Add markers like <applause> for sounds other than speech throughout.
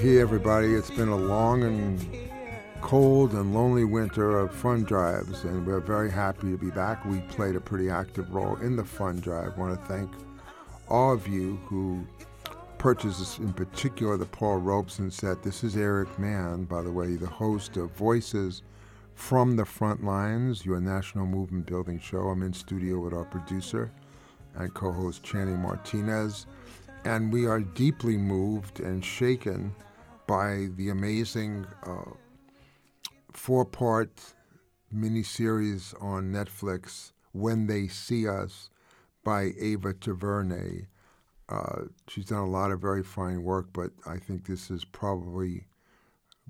Here, everybody, it's been a long and cold and lonely winter of fund drives, and we're very happy to be back. We played a pretty active role in the fund drive. I want to thank all of you who purchased, in particular, the Paul Robeson set. This is Eric Mann, by the way, the host of Voices from the Front Lines, your national movement building show. I'm in studio with our producer and co host Channing Martinez, and we are deeply moved and shaken by the amazing uh, four part miniseries on Netflix, When They See Us, by Ava DuVernay. Uh, she's done a lot of very fine work, but I think this is probably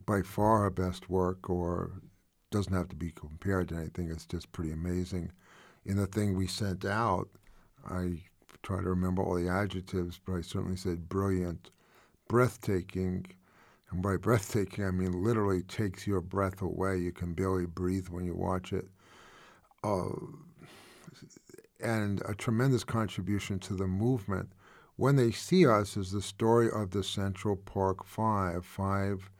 by far her best work, or doesn't have to be compared to anything. It's just pretty amazing. In the thing we sent out, I try to remember all the adjectives, but I certainly said brilliant, breathtaking, and by breathtaking, I mean literally takes your breath away. You can barely breathe when you watch it. Uh, and a tremendous contribution to the movement. When They See Us is the story of the Central Park Five, five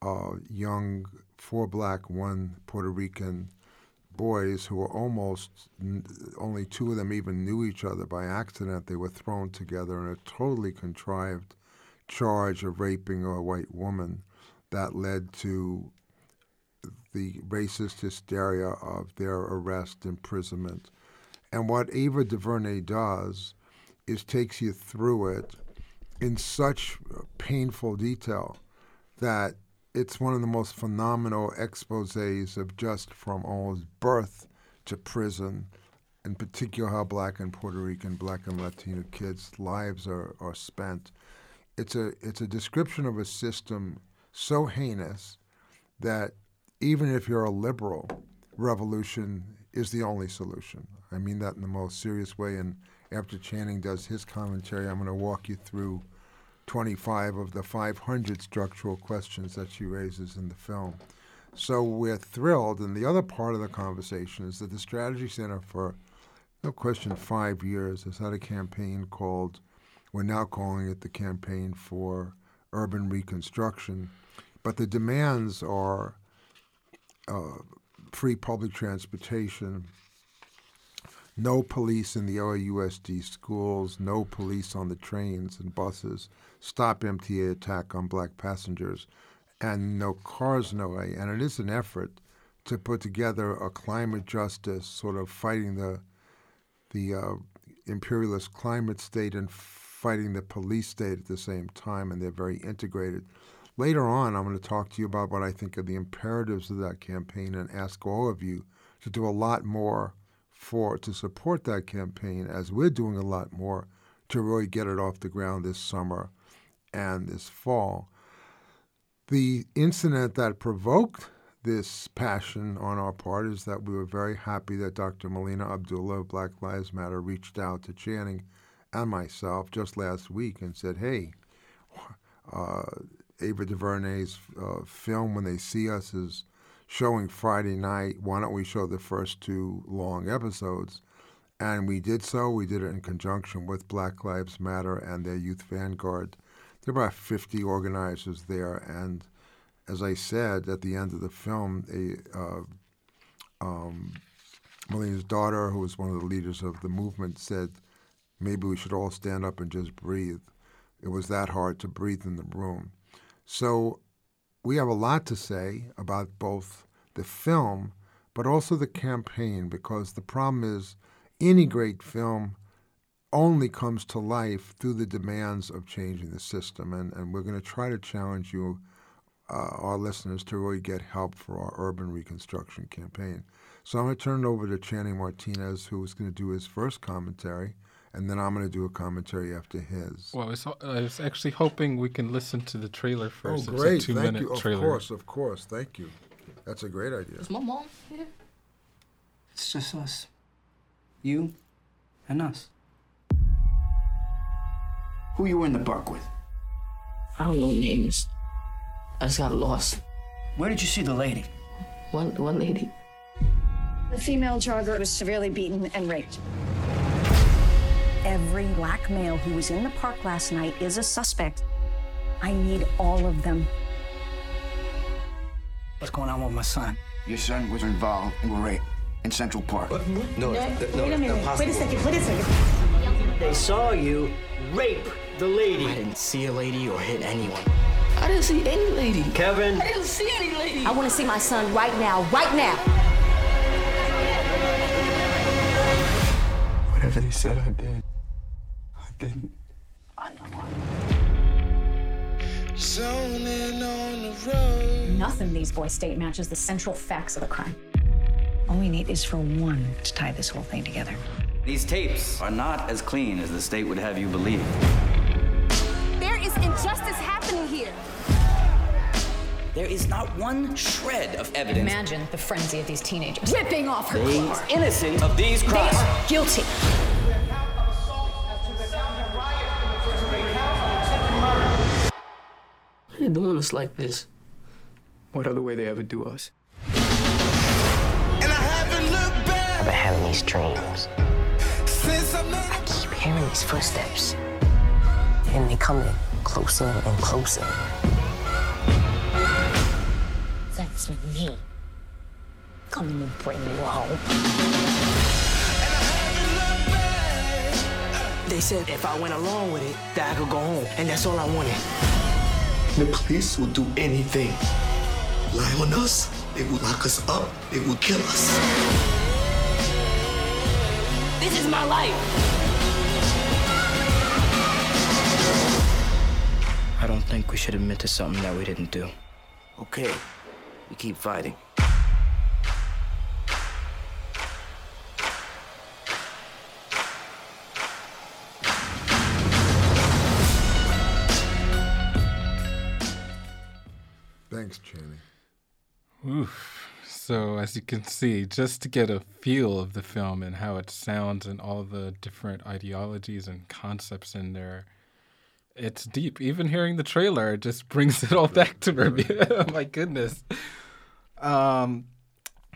uh, young, four black, one Puerto Rican boys who were almost, only two of them even knew each other by accident. They were thrown together in a totally contrived charge of raping a white woman that led to the racist hysteria of their arrest, imprisonment. And what Ava DuVernay does is takes you through it in such painful detail that it's one of the most phenomenal exposes of just from almost birth to prison, in particular how black and Puerto Rican, black and Latino kids' lives are, are spent. It's a it's a description of a system so heinous that even if you're a liberal, revolution is the only solution. I mean that in the most serious way. And after Channing does his commentary, I'm going to walk you through 25 of the 500 structural questions that she raises in the film. So we're thrilled. And the other part of the conversation is that the Strategy Center, for no question, five years, has had a campaign called, we're now calling it the Campaign for Urban Reconstruction. But the demands are uh, free public transportation, no police in the LAUSD schools, no police on the trains and buses, stop MTA attack on black passengers, and no cars, no way. And it is an effort to put together a climate justice, sort of fighting the the uh, imperialist climate state and fighting the police state at the same time, and they're very integrated. Later on, I'm going to talk to you about what I think are the imperatives of that campaign and ask all of you to do a lot more for to support that campaign as we're doing a lot more to really get it off the ground this summer and this fall. The incident that provoked this passion on our part is that we were very happy that Dr. Melina Abdullah of Black Lives Matter reached out to Channing and myself just last week and said, hey, <laughs> uh, Ava DuVernay's uh, film, When They See Us, is showing Friday night. Why don't we show the first two long episodes? And we did so. We did it in conjunction with Black Lives Matter and their Youth Vanguard. There were about 50 organizers there. And as I said at the end of the film, a, uh, um, daughter, who was one of the leaders of the movement, said, maybe we should all stand up and just breathe. It was that hard to breathe in the room. So we have a lot to say about both the film but also the campaign because the problem is any great film only comes to life through the demands of changing the system. And, and we're going to try to challenge you, uh, our listeners, to really get help for our urban reconstruction campaign. So I'm going to turn it over to Channing Martinez, who is going to do his first commentary, and then I'm going to do a commentary after his. Well, I was, I was actually hoping we can listen to the trailer first. Oh, great. It's a two Thank minute you. Of trailer. course, of course. Thank you. That's a great idea. Is my mom here? It's just us. You and us. Who you were in the park with? I don't know names. I just got lost. Where did you see the lady? One one lady. The female jogger was severely beaten and raped. Every black male who was in the park last night is a suspect. I need all of them. What's going on with my son? Your son was involved in a rape in Central Park. No, Wait a minute. Wait a second. Wait a second. They saw you rape the lady. I didn't see a lady or hit anyone. I didn't see any lady. Kevin, I didn't see any lady. I want to see my son right now, right now. Whatever they said I did, I didn't. Nothing these boys state matches the central facts of the crime. All we need is for one to tie this whole thing together. These tapes are not as clean as the state would have you believe. There is injustice happening here. There is not one shred of evidence. Imagine the frenzy of these teenagers ripping off her They clothes. are innocent of these crimes. They are guilty. They doing us like this? What other way they ever do us? And I haven't looked back I've been having these dreams. since I met I keep hearing these footsteps. And they coming closer and closer. That's me. Coming to bring you home. They said if I went along with it, that I could go home. And that's all I wanted. The police will do anything. Lie on us, they will lock us up, they will kill us. This is my life. I don't think we should admit to something that we didn't do. Okay, we keep fighting. Oof. So, as you can see, just to get a feel of the film and how it sounds and all the different ideologies and concepts in there, it's deep. Even hearing the trailer, just <laughs> brings it all back to me. <laughs> oh my goodness. Um,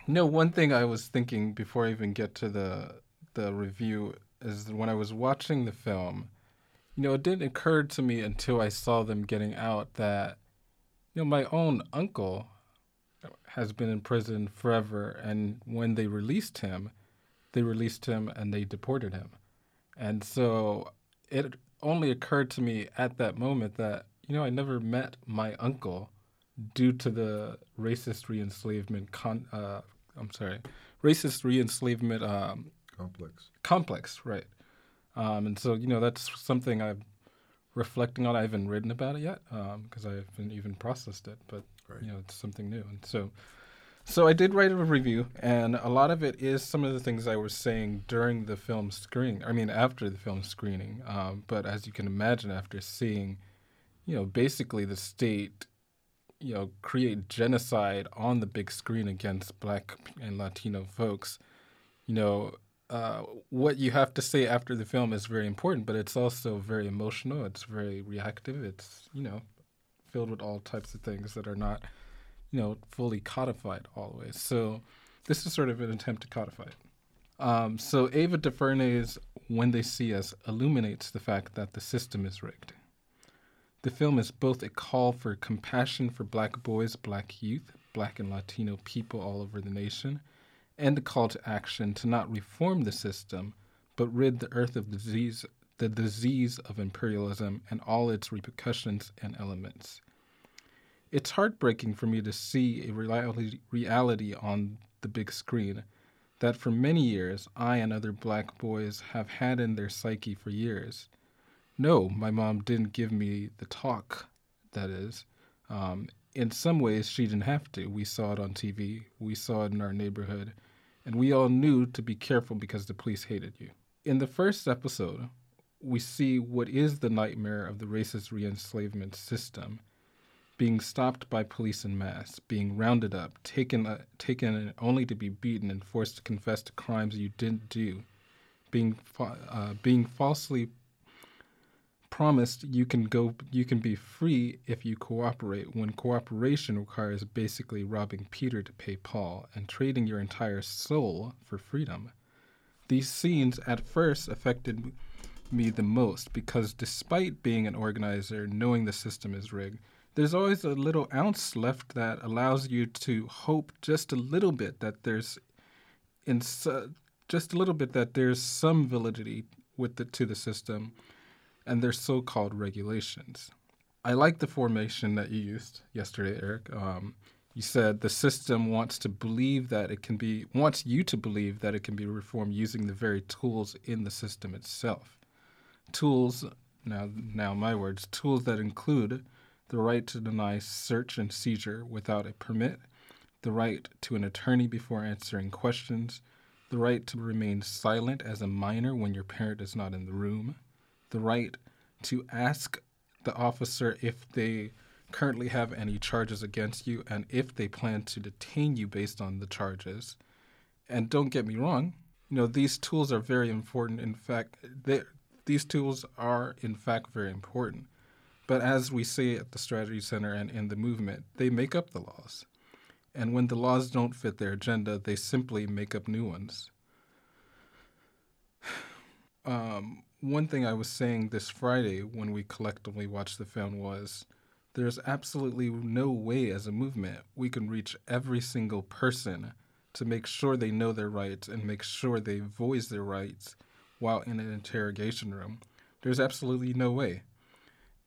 no, one thing I was thinking before I even get to the the review is when I was watching the film, you know, it didn't occur to me until I saw them getting out that, you know, my own uncle has been in prison forever, and when they released him, they released him and they deported him, and so it only occurred to me at that moment that you know I never met my uncle due to the racist re-enslavement con- uh, I'm sorry, racist re-enslavement um, Complex. complex, right? Um, and so you know that's something I'm reflecting on. I haven't written about it yet because I haven't even processed it, but you know it's something new. And so, so I did write a review, and a lot of it is some of the things I was saying during the film screening. I mean, after the film screening. Um, but as you can imagine, after seeing, you know, basically the state you know create genocide on the big screen against black and latino folks you know uh, what you have to say after the film is very important but it's also very emotional it's very reactive it's you know filled with all types of things that are not you know fully codified always. So this is sort of an attempt to codify it. Um, so ava duvernay's when they see us illuminates the fact that the system is rigged. The film is both a call for compassion for black boys, black youth, black and Latino people all over the nation, and a call to action to not reform the system, but rid the earth of disease, the disease of imperialism and all its repercussions and elements. It's heartbreaking for me to see a reality, reality on the big screen that for many years I and other black boys have had in their psyche for years. No, my mom didn't give me the talk, that is. Um, in some ways, she didn't have to. We saw it on TV, we saw it in our neighborhood, and we all knew to be careful because the police hated you. In the first episode, we see what is the nightmare of the racist re enslavement system being stopped by police in mass, being rounded up, taken, uh, taken only to be beaten and forced to confess to crimes you didn't do, being, uh, being falsely promised you can go you can be free if you cooperate when cooperation requires basically robbing Peter to pay Paul and trading your entire soul for freedom. These scenes at first affected me the most because despite being an organizer, knowing the system is rigged, there's always a little ounce left that allows you to hope just a little bit that there's in su- just a little bit that there's some validity with the to the system and their so-called regulations. I like the formation that you used yesterday, Eric. Um, you said the system wants to believe that it can be wants you to believe that it can be reformed using the very tools in the system itself. Tools now now my words, tools that include the right to deny search and seizure without a permit, the right to an attorney before answering questions, the right to remain silent as a minor when your parent is not in the room, the right to ask the officer if they currently have any charges against you and if they plan to detain you based on the charges. And don't get me wrong, you know, these tools are very important. In fact, these tools are, in fact, very important. But as we say at the Strategy Center and in the movement, they make up the laws. And when the laws don't fit their agenda, they simply make up new ones. <sighs> Um, one thing I was saying this Friday when we collectively watched the film was there's absolutely no way as a movement we can reach every single person to make sure they know their rights and make sure they voice their rights while in an interrogation room. There's absolutely no way.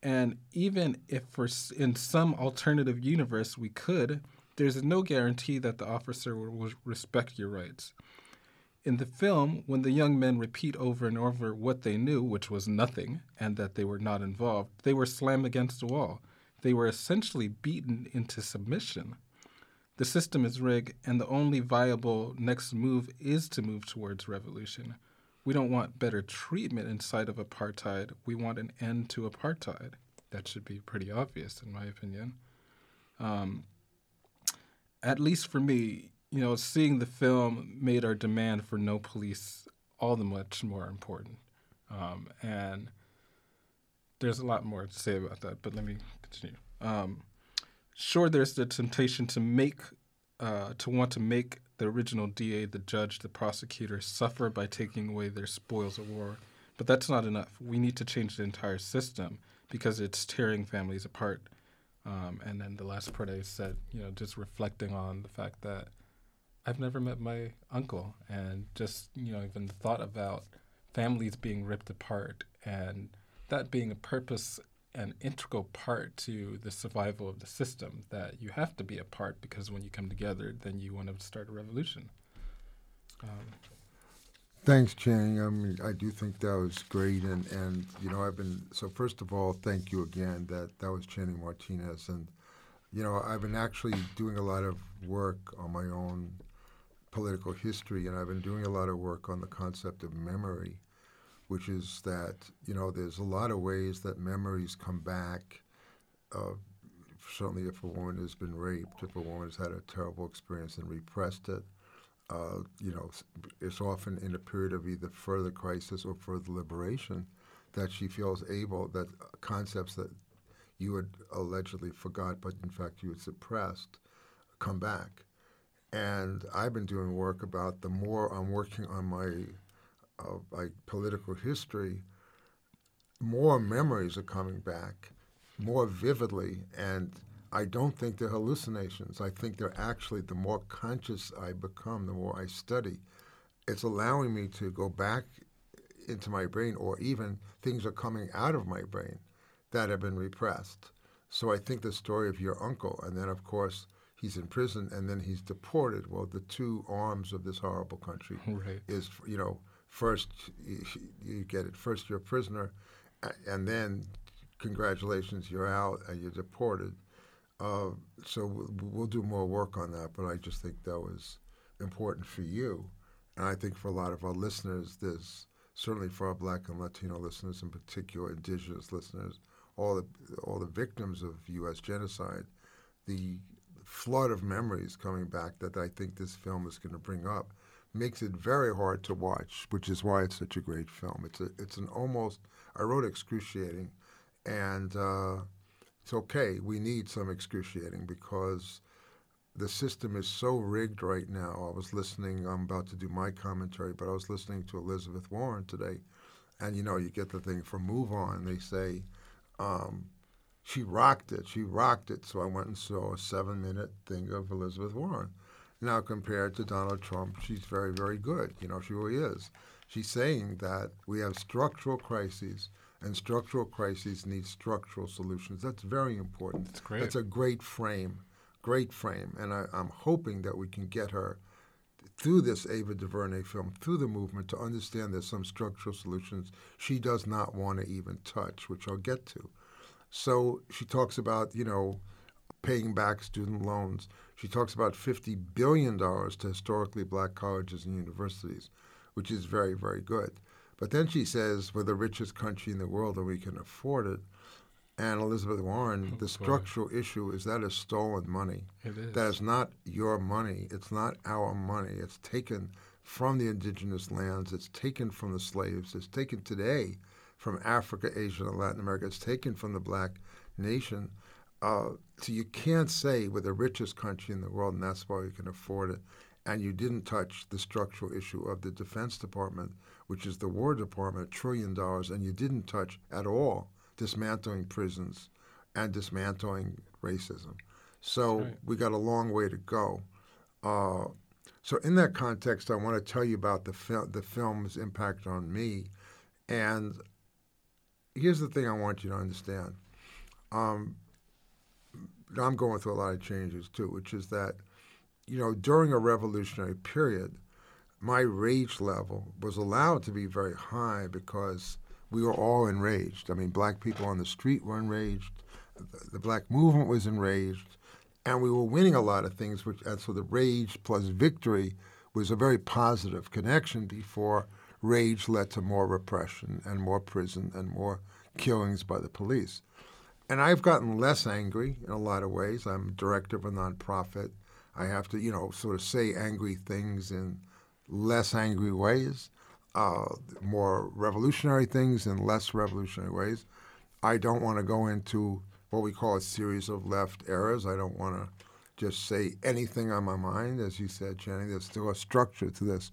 And even if for in some alternative universe we could, there's no guarantee that the officer will respect your rights. In the film, when the young men repeat over and over what they knew, which was nothing, and that they were not involved, they were slammed against a wall. They were essentially beaten into submission. The system is rigged, and the only viable next move is to move towards revolution. We don't want better treatment inside of apartheid. We want an end to apartheid. That should be pretty obvious, in my opinion. Um, at least for me, you know, seeing the film made our demand for no police all the much more important. Um, and there's a lot more to say about that, but let me continue. Um, sure, there's the temptation to make, uh, to want to make the original DA, the judge, the prosecutor suffer by taking away their spoils of war. But that's not enough. We need to change the entire system because it's tearing families apart. Um, and then the last part I said, you know, just reflecting on the fact that I've never met my uncle, and just you know, even the thought about families being ripped apart and that being a purpose an integral part to the survival of the system that you have to be a part because when you come together, then you want to start a revolution. Um, Thanks, Channing. I mean, I do think that was great, and, and you know, I've been so. First of all, thank you again. That that was Channing Martinez, and you know, I've been actually doing a lot of work on my own political history, and I've been doing a lot of work on the concept of memory which is that you know there's a lot of ways that memories come back. Uh, certainly, if a woman has been raped, if a woman has had a terrible experience and repressed it, uh, you know, it's often in a period of either further crisis or further liberation that she feels able that concepts that you had allegedly forgot, but in fact you had suppressed, come back. And I've been doing work about the more I'm working on my of like political history, more memories are coming back more vividly and I don't think they're hallucinations. I think they're actually the more conscious I become, the more I study. It's allowing me to go back into my brain, or even things are coming out of my brain that have been repressed. So I think the story of your uncle, and then of course he's in prison and then he's deported. Well, the two arms of this horrible country <laughs> right. is, you know, first you, you get it, first you're a prisoner, and then congratulations, you're out and you're deported. Uh, so we'll, we'll, do more work on that, but I just think that was important for you, and I think for a lot of our listeners, there's certainly for our Black and Latino listeners, in particular, Indigenous listeners, all the all the victims of U.S. genocide, the flood of memories coming back that I think this film is going to bring up makes it very hard to watch, which is why it's such a great film. It's a, it's an almost I wrote excruciating, and uh, it's okay. We need some excruciating because the system is so rigged right now. I was listening. I'm about to do my commentary, but I was listening to Elizabeth Warren today, and you know you get the thing from Move On. They say. Um, she rocked it. She rocked it. So I went and saw a seven minute thing of Elizabeth Warren. Now, compared to Donald Trump, she's very, very good. You know, she really is. She's saying that we have structural crises, and structural crises need structural solutions. That's very important. That's great. That's a great frame, great frame. And I, I'm hoping that we can get her through this Ava DuVernay film, through the movement, to understand there's some structural solutions she does not want to even touch, which I'll get to. So she talks about, you know, paying back student loans. She talks about $50 billion to historically black colleges and universities, which is very, very good. But then she says, we're the richest country in the world and we can afford it. And Elizabeth Warren, the structural issue is that is stolen money. It is. That is not your money. It's not our money. It's taken from the indigenous lands. It's taken from the slaves. It's taken today from Africa, Asia, and Latin America. It's taken from the black nation. Uh, so you can't say we're the richest country in the world and that's why we can afford it. And you didn't touch the structural issue of the Defense Department, which is the War Department, a trillion dollars, and you didn't touch at all dismantling prisons and dismantling racism. So right. we got a long way to go. Uh, so in that context, I want to tell you about the fil- the film's impact on me, and here's the thing I want you to understand. Um, I'm going through a lot of changes too, which is that, you know, during a revolutionary period, my rage level was allowed to be very high because we were all enraged. I mean, black people on the street were enraged, the, black movement was enraged, and we were winning a lot of things. Which, and so the rage plus victory was a very positive connection before rage led to more repression and more prison and more killings by the police. And I've gotten less angry in a lot of ways. I'm director of a nonprofit. I have to, you know, sort of say angry things in less angry ways, uh, more revolutionary things in less revolutionary ways. I don't want to go into what we call a series of left errors. I don't want to just say anything on my mind. As you said, Jenny, there's still a structure to this.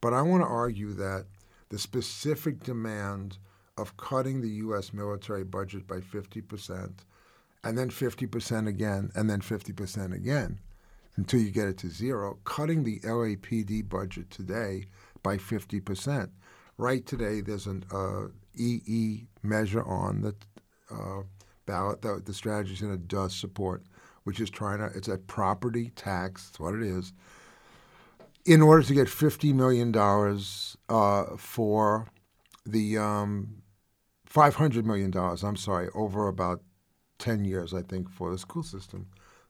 But I want to argue that the specific demand of cutting the U.S. military budget by 50%, and then 50% again, and then 50% again, until you get it to zero, cutting the LAPD budget today by 50%. Right today, there's an uh, EE measure on the uh, ballot that the strategy center does support, which is trying to, it's a property tax, that's what it is, in order to get $50 million uh, for the um, $500 million, I'm sorry, over about 10 years, I think, for the school system.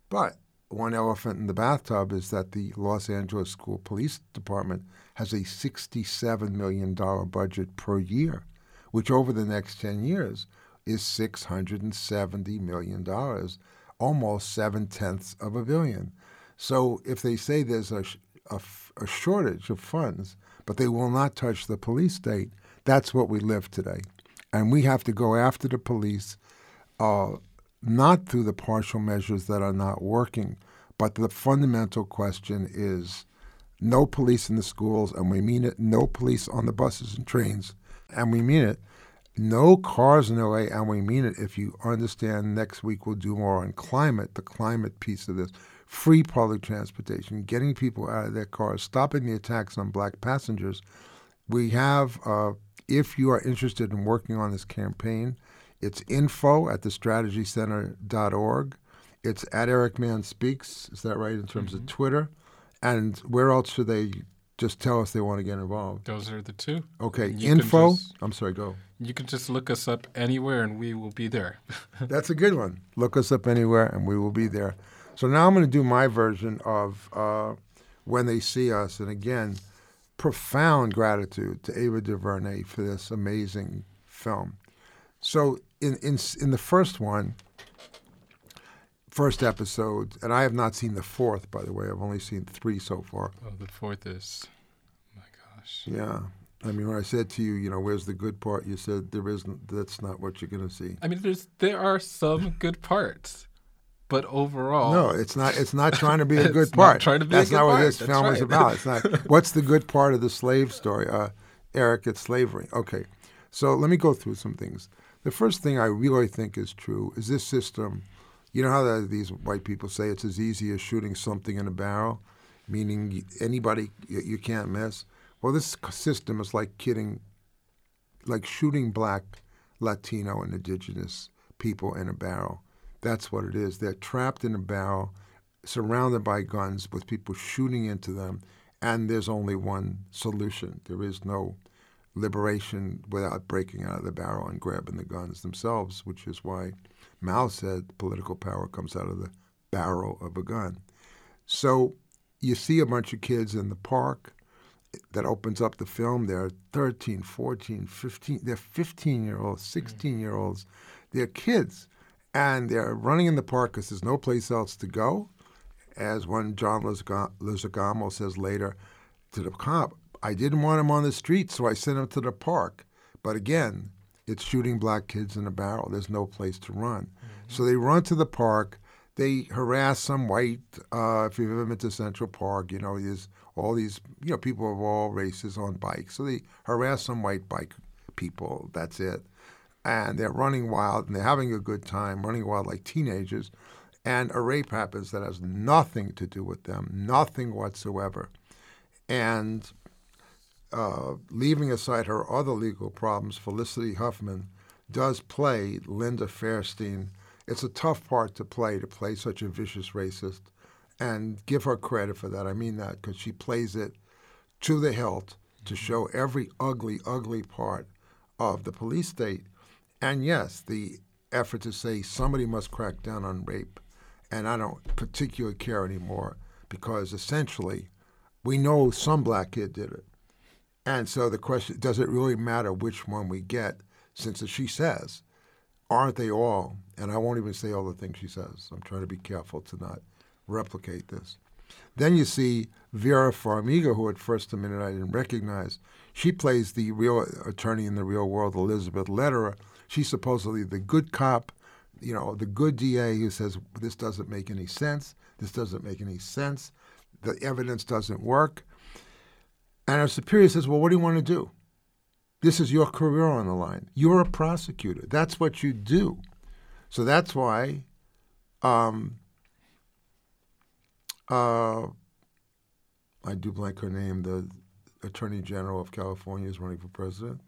But one elephant in the bathtub is that the Los Angeles School Police Department has a $67 million budget per year, which over the next 10 years is $670 million, almost seven tenths of a billion. So if they say there's a, a, a shortage of funds, but they will not touch the police state, that's what we live today. And we have to go after the police, uh, not through the partial measures that are not working, but the fundamental question is no police in the schools, and we mean it, no police on the buses and trains, and we mean it, no cars in LA, and we mean it if you understand next week we'll do more on climate, the climate piece of this. Free public transportation, getting people out of their cars, stopping the attacks on black passengers. We have uh, if you are interested in working on this campaign, it's info at thestrategycenter.org. It's at Eric Mann Speaks. Is that right in terms Mm-hmm. of Twitter? And where else should they just tell us they want to get involved? Those are the two. Okay, You info. just- I'm sorry, go. You can just look us up anywhere and we will be there. <laughs> That's a good one. Look us up anywhere and we will be there. So now I'm going to do my version of uh, When They See Us. And again, profound gratitude to Ava DuVernay for this amazing film. So in, in, in the first one, first episode, and I have not seen the fourth, by the way. I've only seen three so far. oh, the fourth is, my gosh. Yeah. I mean, when I said to you, you know, where's the good part? You said there isn't. That's not what you're going to see. I mean, there's there are some good parts, but overall, No, it's not. It's not trying to be a <laughs> good part. trying to be a That's not what part. this That's film is about. It's not. <laughs> What's the good part of the slave story, uh, Eric? It's slavery. Okay, so let me go through some things. The first thing I really think is true is this system. You know how the, these white people say it's as easy as shooting something in a barrel, meaning anybody you, you can't miss. Well, this system is like kidding, like shooting black, Latino, and indigenous people in a barrel. That's what it is. They're trapped in a barrel, surrounded by guns with people shooting into them, and there's only one solution. There is no liberation without breaking out of the barrel and grabbing the guns themselves, which is why Mao said political power comes out of the barrel of a gun. So you see a bunch of kids in the park that opens up the film. They're 13, 14, 15, they're 15 year olds, 16 year olds. They're kids. And they're running in the park because there's no place else to go. As one John Lizagamo says later to the cop, I didn't want him on the street, so I sent him to the park. But again, it's shooting black kids in a barrel. There's no place to run. So they run to the park. They harass some white. Uh, if you've ever been to Central Park, you know there's all these you know people of all races on bikes. So they harass some white bike people. That's it. And they're running wild and they're having a good time, running wild like teenagers. And a rape happens that has nothing to do with them, nothing whatsoever. And uh, leaving aside her other legal problems, Felicity Huffman does play Linda Fairstein. It's a tough part to play, to play such a vicious racist, and give her credit for that. I mean that because she plays it to the hilt to show every ugly, ugly part of the police state. And yes, the effort to say somebody must crack down on rape, and I don't particularly care anymore because essentially we know some black kid did it. And so the question does it really matter which one we get? Since as she says, aren't they all? And I won't even say all the things she says. I'm trying to be careful to not replicate this. Then you see Vera Farmiga, who at first a minute I didn't recognize. She plays the real attorney in the real world, Elizabeth Lederer. She's supposedly the good cop, you know, the good DA who says this doesn't make any sense. This doesn't make any sense. The evidence doesn't work. And her superior says, Well, what do you want to do? This is your career on the line. You're a prosecutor. That's what you do. So that's why um, uh, I do blank her name, the Attorney General of California is running for president.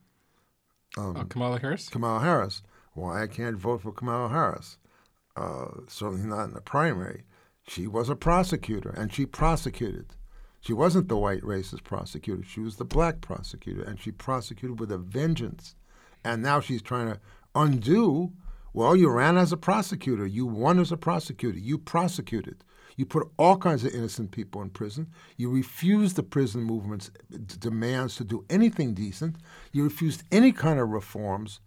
Um, Oh, Kamala Harris? Kamala Harris. Why I can't vote for Kamala Harris? Uh, certainly not in the primary. She was a prosecutor, and she prosecuted. She wasn't the white racist prosecutor. She was the black prosecutor, and she prosecuted with a vengeance. And now she's trying to undo. Well, you ran as a prosecutor. You won as a prosecutor. You prosecuted. You put all kinds of innocent people in prison. You refused the prison movement's demands to do anything decent. You refused any kind of reforms.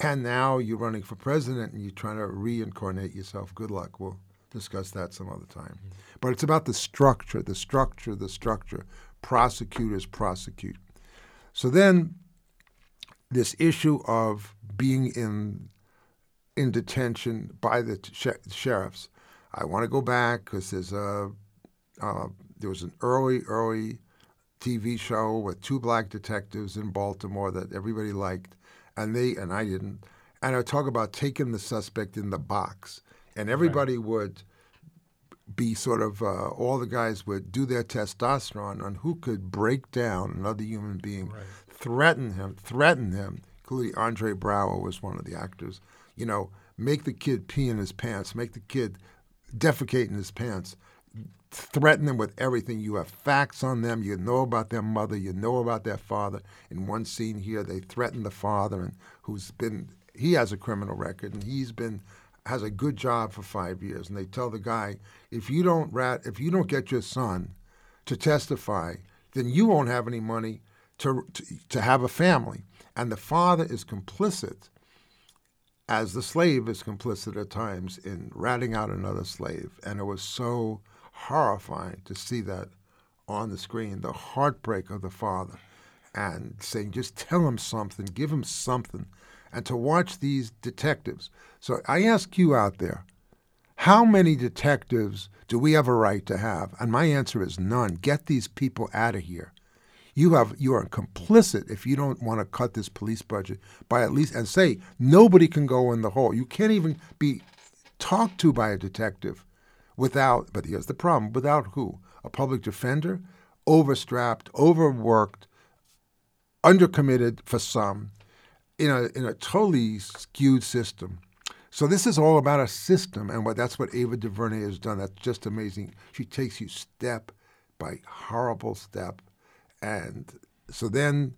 And now you're running for president and you're trying to reincarnate yourself. Good luck. We'll discuss that some other time. Mm-hmm. But it's about the structure, the structure, the structure. Prosecutors prosecute. So then, this issue of being in in detention by the sh- sheriffs. I want to go back because there's a uh, there was an early early TV show with two black detectives in Baltimore that everybody liked, and they and I didn't. And I talk about taking the suspect in the box, and everybody would be sort of uh, all the guys would do their testosterone on who could break down another human being, threaten him, threaten him. Including Andre Braugher was one of the actors. You know, make the kid pee in his pants, make the kid defecate in his pants, threaten them with everything. You have facts on them. You know about their mother. You know about their father. In one scene here, they threaten the father, and who's been he has a criminal record, and he's been has a good job for five years. And they tell the guy, if you don't rat, if you don't get your son to testify, then you won't have any money to to, to have a family. And the father is complicit as the slave is complicit at times in ratting out another slave. And it was so horrifying to see that on the screen the heartbreak of the father and saying, just tell him something, give him something, and to watch these detectives. So I ask you out there, how many detectives do we have a right to have? And my answer is none. Get these people out of here. You have you are complicit if you don't want to cut this police budget by at least and say nobody can go in the hole. You can't even be talked to by a detective without but here's the problem, without who? A public defender, overstrapped, overworked, undercommitted for some, in a in a totally skewed system. So this is all about a system, and what that's what Ava DuVernay has done. That's just amazing. She takes you step by horrible step and so then,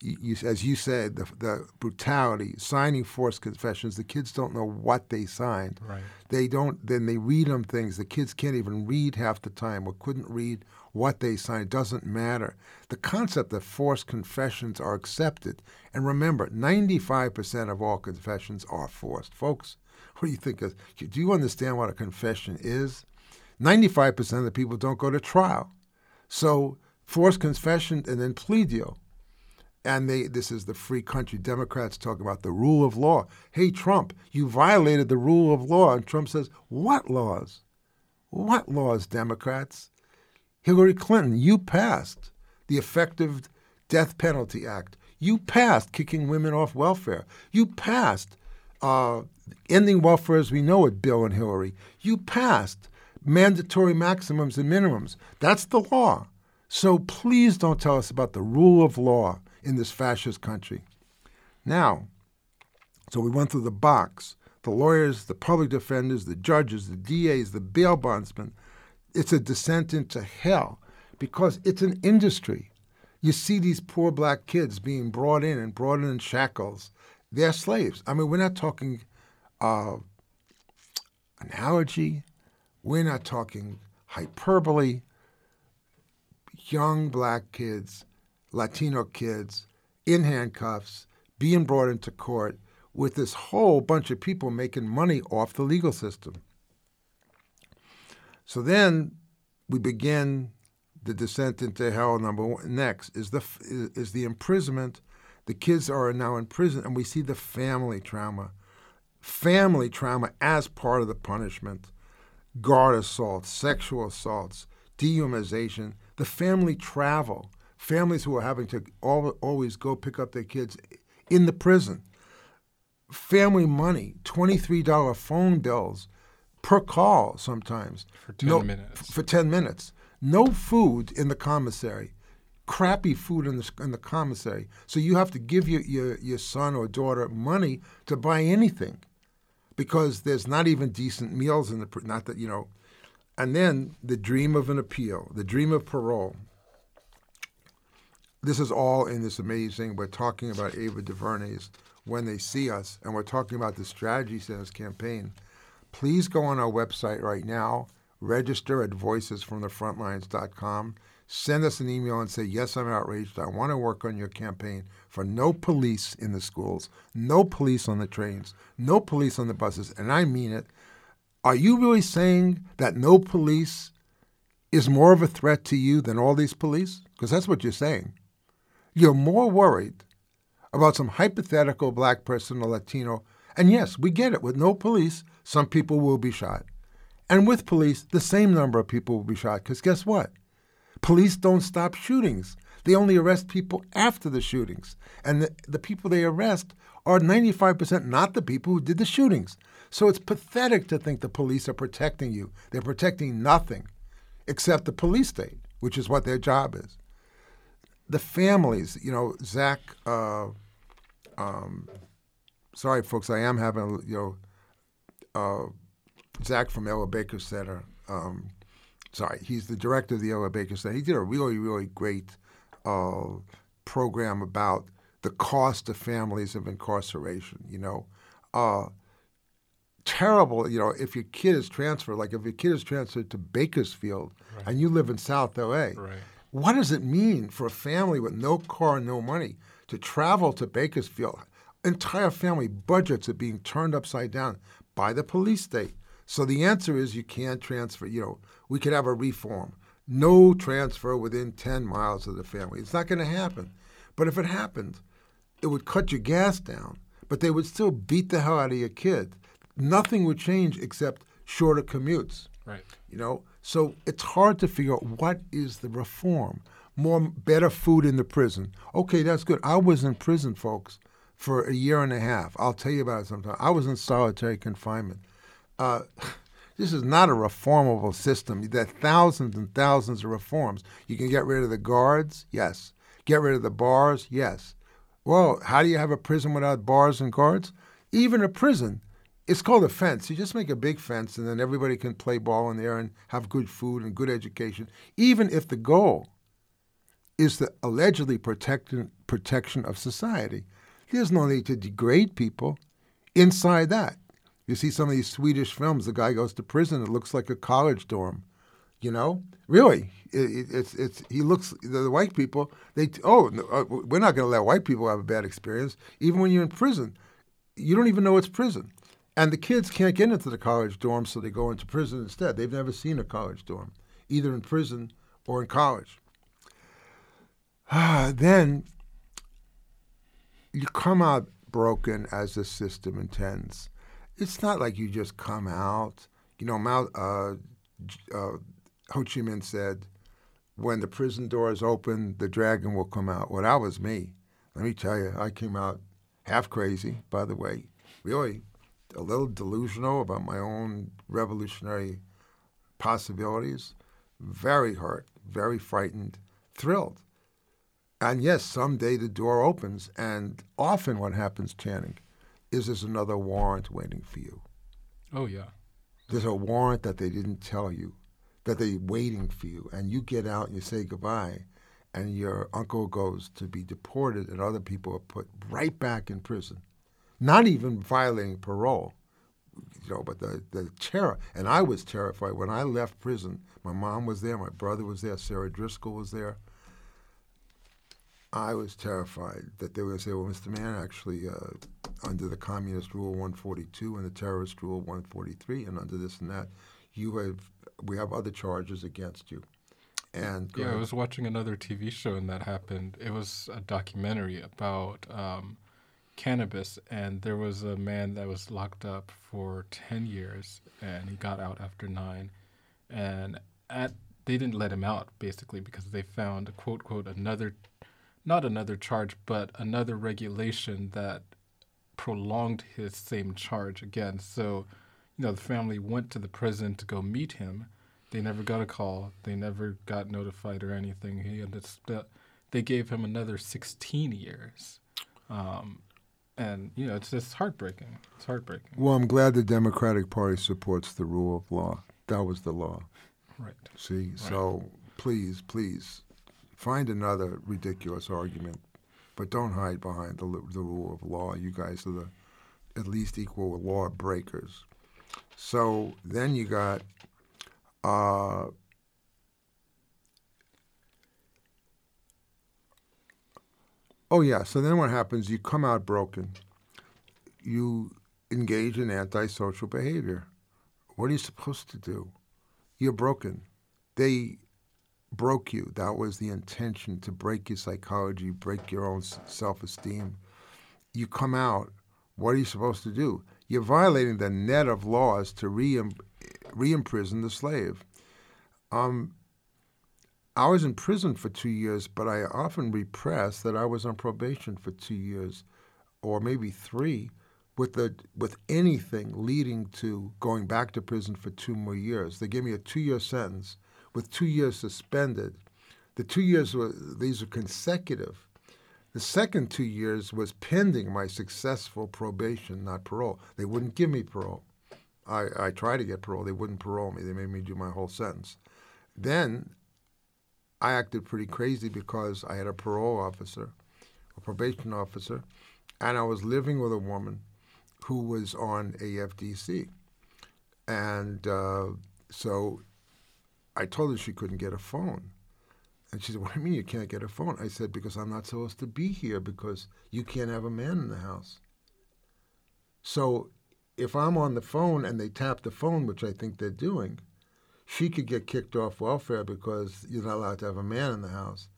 you, as you said, the, the, brutality, signing forced confessions. The kids don't know what they signed. Right. They don't. Then they read them things. The kids can't even read half the time, or couldn't read what they signed. It doesn't matter. The concept that forced confessions are accepted, and remember, 95% of all confessions are forced, folks. What do you think? Of, do you understand what a confession is? 95% of the people don't go to trial. So forced confession and then plea deal. And they, this is the free country. Democrats talk about the rule of law. Hey, Trump, you violated the rule of law. And Trump says, What laws? What laws, Democrats? Hillary Clinton, you passed the Effective Death Penalty Act. You passed kicking women off welfare. You passed uh, ending welfare as we know it, Bill and Hillary. You passed mandatory maximums and minimums. That's the law. So please don't tell us about the rule of law in this fascist country. Now, so we went through the box the lawyers, the public defenders, the judges, the DAs, the bail bondsmen. It's a descent into hell because it's an industry. You see these poor black kids being brought in and brought in in shackles. They're slaves. I mean, we're not talking uh, analogy, we're not talking hyperbole young black kids, Latino kids, in handcuffs, being brought into court with this whole bunch of people making money off the legal system. So then we begin the descent into hell. Number one, next is the is the imprisonment. The kids are now in prison, and we see the family trauma, family trauma as part of the punishment, guard assaults, sexual assaults, dehumanization, the family travel, families who are having to always go pick up their kids in the prison, family money, $23 phone bills per call sometimes. For 10 no, minutes. For 10 minutes. No food in the commissary. Crappy food in the, in the commissary. So you have to give your, your, your son or daughter money to buy anything because there's not even decent meals in the, not that, you know, and then the dream of an appeal, the dream of parole. This is all in this amazing. We're talking about Ava DuVernay's When They See Us, and we're talking about the Strategy Center's campaign. Please go on our website right now, register at voicesfromthefrontlines.com. Send us an email and say, Yes, I'm outraged. I want to work on your campaign for no police in the schools, no police on the trains, no police on the buses. And I mean it. Are you really saying that no police is more of a threat to you than all these police? Because that's what you're saying. You're more worried about some hypothetical black person or Latino. And yes, we get it. With no police, some people will be shot. And with police, the same number of people will be shot. Because guess what? Police don't stop shootings. They only arrest people after the shootings. And the, the people they arrest are 95% not the people who did the shootings. So it's pathetic to think the police are protecting you. They're protecting nothing except the police state, which is what their job is. The families, you know, Zach, uh, um, sorry, folks, I am having, you know, uh, Zach from Ella Baker Center. Um, sorry, he's the director of the Ella Baker Center. He did a really, really great uh, program about the cost of families of incarceration. You know, uh, terrible. You know, if your kid is transferred, like if your kid is transferred to Bakersfield right. and you live in South LA, right. what does it mean for a family with no car and no money to travel to Bakersfield? Entire family budgets are being turned upside down by the police state. So the answer is you can't transfer. You know, we could have a reform. No transfer within 10 miles of the family. It's not going to happen. But if it happened, it would cut your gas down, but they would still beat the hell out of your kid. Nothing would change except shorter commutes. Right. You know, so it's hard to figure out what is the reform. More better food in the prison. Okay, that's good. I was in prison, folks, for a year and a half. I'll tell you about it sometime. I was in solitary confinement. Uh, <laughs> this is not a reformable system. There are thousands and thousands of reforms. You can get rid of the guards, yes. Get rid of the bars, yes. Well, how do you have a prison without bars and guards? Even a prison, it's called a fence. You just make a big fence, and then everybody can play ball in there and have good food and good education. Even if the goal is the allegedly protection protection of society, there's no need to degrade people inside that. You see some of these Swedish films. The guy goes to prison. It looks like a college dorm. You know, really, it, it's it's he looks the, the white people. They oh uh, we're not going to let white people have a bad experience. Even when you're in prison, you don't even know it's prison, and the kids can't get into the college dorm, so they go into prison instead. They've never seen a college dorm, either in prison or in college. <sighs> Then you come out broken as the system intends it's not like you just come out. You know, uh, uh, Ho Chi Minh said, when the prison doors open, the dragon will come out. Well, that was me. Let me tell you, I came out half crazy, by the way, really a little delusional about my own revolutionary possibilities, very hurt, very frightened, thrilled. And yes, someday the door opens, and often what happens, Channing, is there's another warrant waiting for you. Oh yeah. There's a warrant that they didn't tell you, that they're waiting for you, and you get out and you say goodbye, and your uncle goes to be deported, and other people are put right back in prison, not even violating parole. You know, but the, the terror, and I was terrified when I left prison. My mom was there, my brother was there, Sarah Driscoll was there. I was terrified that they were going to say, well, Mr. Mann, actually, uh, under the communist rule 142 and the terrorist rule 143, and under this and that, you have we have other charges against you. And yeah, I was watching another TV show and that happened. It was a documentary about um, cannabis, and there was a man that was locked up for 10 years, and he got out after nine. And at they didn't let him out basically because they found quote quote another not another charge, but another regulation that prolonged his same charge again. So, you know, the family went to the prison to go meet him. They never got a call. They never got notified or anything. He ended they gave him another 16 years. Um, and, you know, it's just heartbreaking. It's heartbreaking. Well, I'm glad the Democratic Party supports the rule of law. That was the law. Right. See, right. so please, please Find another ridiculous argument, but don't hide behind the, the rule of law. You guys are the at least equal law breakers. So then you got uh, Oh yeah. So then what happens? You come out broken. You engage in antisocial behavior. What are you supposed to do? You're broken. They broke you. That was the intention to break your psychology, break your own self esteem. You come out, what are you supposed to do? You're violating the net of laws to re imprison the slave. Um, I was in prison for two years, but I often repress that I was on probation for two years, or maybe three, with the with anything leading to going back to prison for two more years. They gave me a two year sentence with two years suspended. The two years were these were consecutive. The second two years was pending my successful probation, not parole. They wouldn't give me parole. I, I tried to get parole. They wouldn't parole me. They made me do my whole sentence. Then I acted pretty crazy because I had a parole officer, a probation officer, and I was living with a woman who was on AFDC. And uh, so I told her she couldn't get a phone. And she said, What do you mean you can't get a phone? I said, Because I'm not supposed to be here because you can't have a man in the house. So if I'm on the phone and they tap the phone, which I think they're doing, she could get kicked off welfare because you're not allowed to have a man in the house.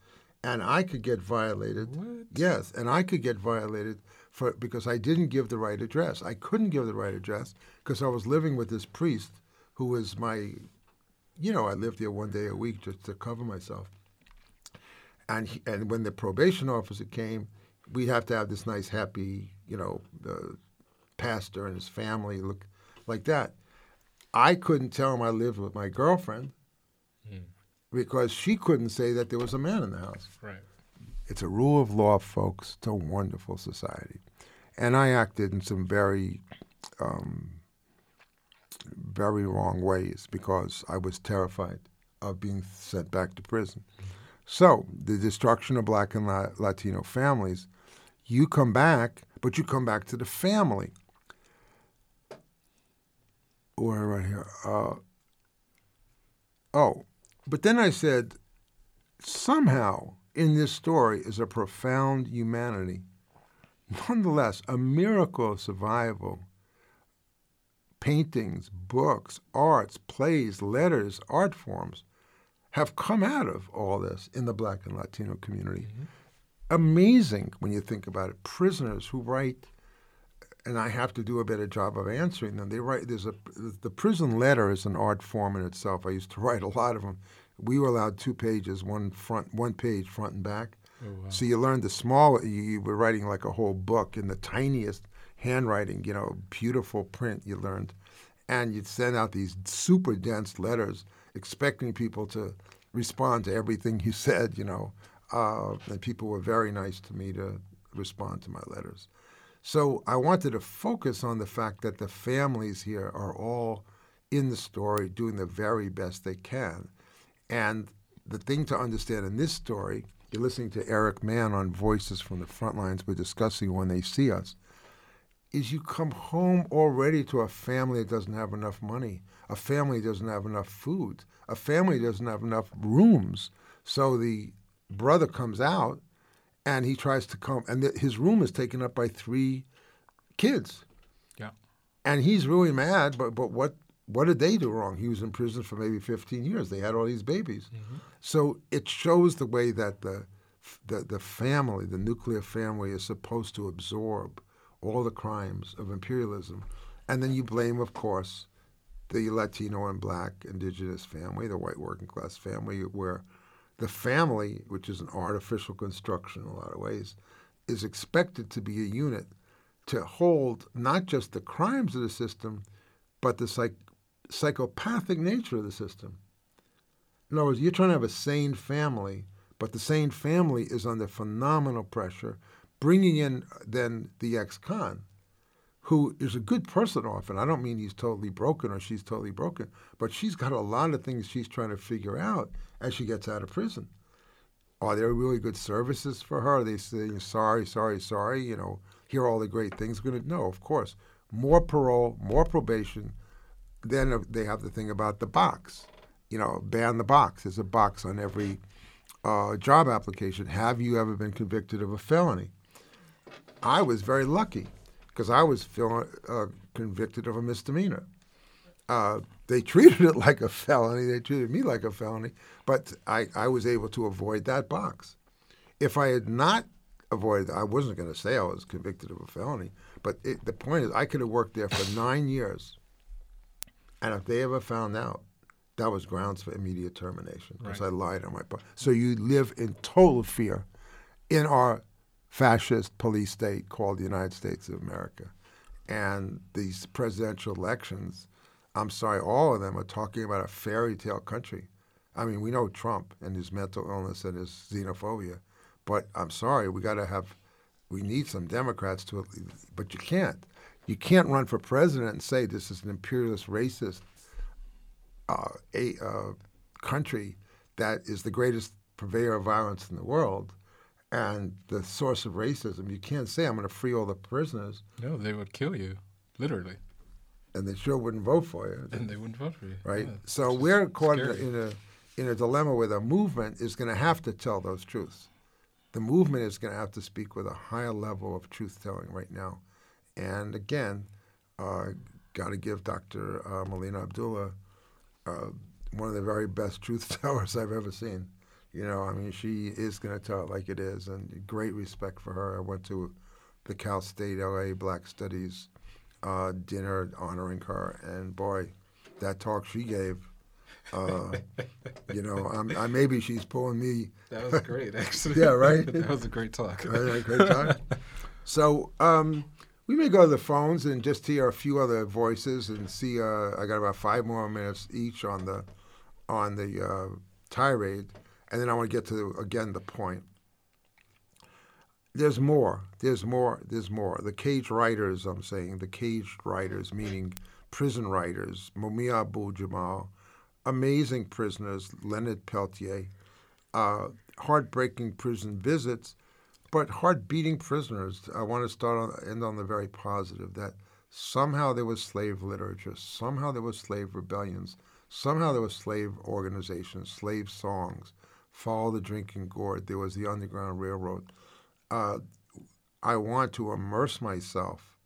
And I could get violated. What? Yes, and I could get violated for because I didn't give the right address. I couldn't give the right address because I was living with this priest who was my, you know, I lived there one day a week just to cover myself. And he, and when the probation officer came, we have to have this nice, happy, you know, the pastor and his family look like that. I couldn't tell him I lived with my girlfriend because she couldn't say that there was a man in the house. Right. It's a rule of law, folks. It's a wonderful society. And I acted in some very, um, very wrong ways because I was terrified of being sent back to prison. So, the destruction of black and La- Latino families, you come back, but you come back to the family. Or right here. Uh, oh, but then I said, somehow in this story is a profound humanity. Nonetheless, a miracle of survival. Paintings, books, arts, plays, letters, art forms have come out of all this in the black and Latino community. Amazing when you think about it. Prisoners who write, and I have to do a better job of answering them. They write. There's a the prison letter is an art form in itself. I used to <laughs> write a lot of them. We were allowed two pages, one front, one page front and back. Oh, wow. So you learned the small. You, you were writing like a whole book in the tiniest handwriting. You know, beautiful print. You learned, and you'd send out these super dense letters, expecting people to respond to everything you <laughs> said. You know, uh, and people were very nice to me to respond to my letters. So I wanted to focus on the fact that the families here are all in the story doing the very best they can. And the thing to understand in this story, you're listening to Eric Mann on Voices from the Frontlines, we're discussing when they see us, is you come home already to a family that doesn't have enough money, a family doesn't have enough food, a family doesn't have enough rooms. So the brother comes out and he tries to come, and th- his room is taken up by three kids. Yeah. And he's really mad, but, but what what did they do wrong? He was in prison for maybe 15 years. They had all these babies. Mm-hmm. So it shows the way that the, the, the family, the nuclear family, is supposed to absorb all the crimes of imperialism. And then you blame, of course, the Latino and black indigenous family, the white working class family, where the family, which is an artificial construction in a lot of ways, is expected to be a unit to hold not just the crimes of the system, but the psych- psychopathic nature of the system. In other words, you're trying to have a sane family, but the sane family is under phenomenal pressure, bringing in uh, then the ex-con, who is a good person often. I don't mean he's totally broken or she's totally broken, but she's got a lot of things she's trying to figure out as she gets out of prison. Are there really good services for her? Are they saying sorry, sorry, sorry? You know, here are all the great things. Going to no, of course, more parole, more probation. Then they have the thing about the box. You know, ban the box. There's a box on every uh, job application. Have you ever been convicted of a felony? I was very lucky because I was feeling, uh, convicted of a misdemeanor. Uh, they treated it <laughs> like a felony. They treated me like a felony, but I, I was able to avoid that box. If I had not avoided, I wasn't going to say I was convicted of a felony, but it, the point is, I could have worked there for nine years, and if they ever found out, that was grounds for immediate termination because Right. I lied on my part. So you live in total fear in our fascist police state called the United States of America. And these presidential elections, I'm sorry, all of them are talking about a fairy tale country. I mean, we know Trump and his mental illness and his xenophobia, but I'm sorry, we got to have, we need some Democrats to, but you can't. You can't run for president and say this is an imperialist, racist uh, a uh, country that is the greatest purveyor of violence in the world and the source of racism. You can't say I'm going to free all the prisoners. No, they would kill you, literally. And they sure wouldn't vote for you. And they wouldn't vote for you. Right. Yeah, so we're caught in a in a dilemma where the movement is going to have to tell those truths. The movement is going to have to speak with a higher level of truth telling right now. And again, uh, got to give Dr. Uh, Melina Abdullah uh, one of the very best truth <laughs> tellers I've ever seen. You know, I mean, she is going to tell it like it is, and great respect for her. I went to the Cal State LA Black Studies uh, dinner honoring her, and boy, that talk she gave. Uh, <laughs> you know, I'm, I, maybe she's pulling me. That was great, <laughs> actually. yeah, right. <laughs> that was a great talk. Right, great talk. so um, we may go to the phones and just hear a few other voices and see. Uh, I got about five more minutes each on the on the uh, tirade, and then I want to get to again the point. There's more. There's more. There's more. The caged writers. I'm saying the caged writers, meaning prison writers. Mumia Abu Jamal, amazing prisoners. Leonard Peltier, uh, heartbreaking prison visits, but heart-beating prisoners. I want to start on end on the very positive that somehow there was slave literature, somehow there was slave rebellions, somehow there was slave organizations, slave songs. Follow the drinking gourd. There was the Underground Railroad. Uh, I want to immerse myself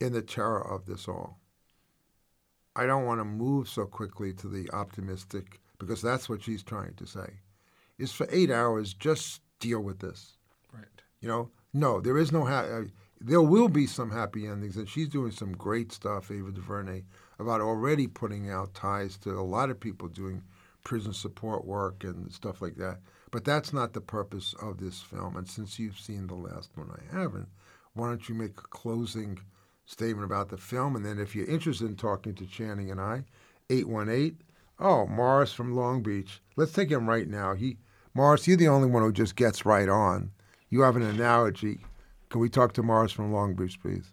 in the terror of this all. I don't want to move so quickly to the optimistic because that's what she's trying to say. Is for eight hours just deal with this. Right. You know, no, there is no. Ha- uh, there will be some happy endings, and she's doing some great stuff, Ava DuVernay, about already putting out ties to a lot of people doing prison support work and stuff like that. But that's not the purpose of this film. And since you've seen the last one, I haven't. Why don't you make a closing statement about the film? And then if you're interested in talking to Channing and I, 818. Oh, Morris from Long Beach. Let's take him right now. He, Morris, you're the only one who just gets right on. You have an analogy. Can we talk to Morris from Long Beach, please?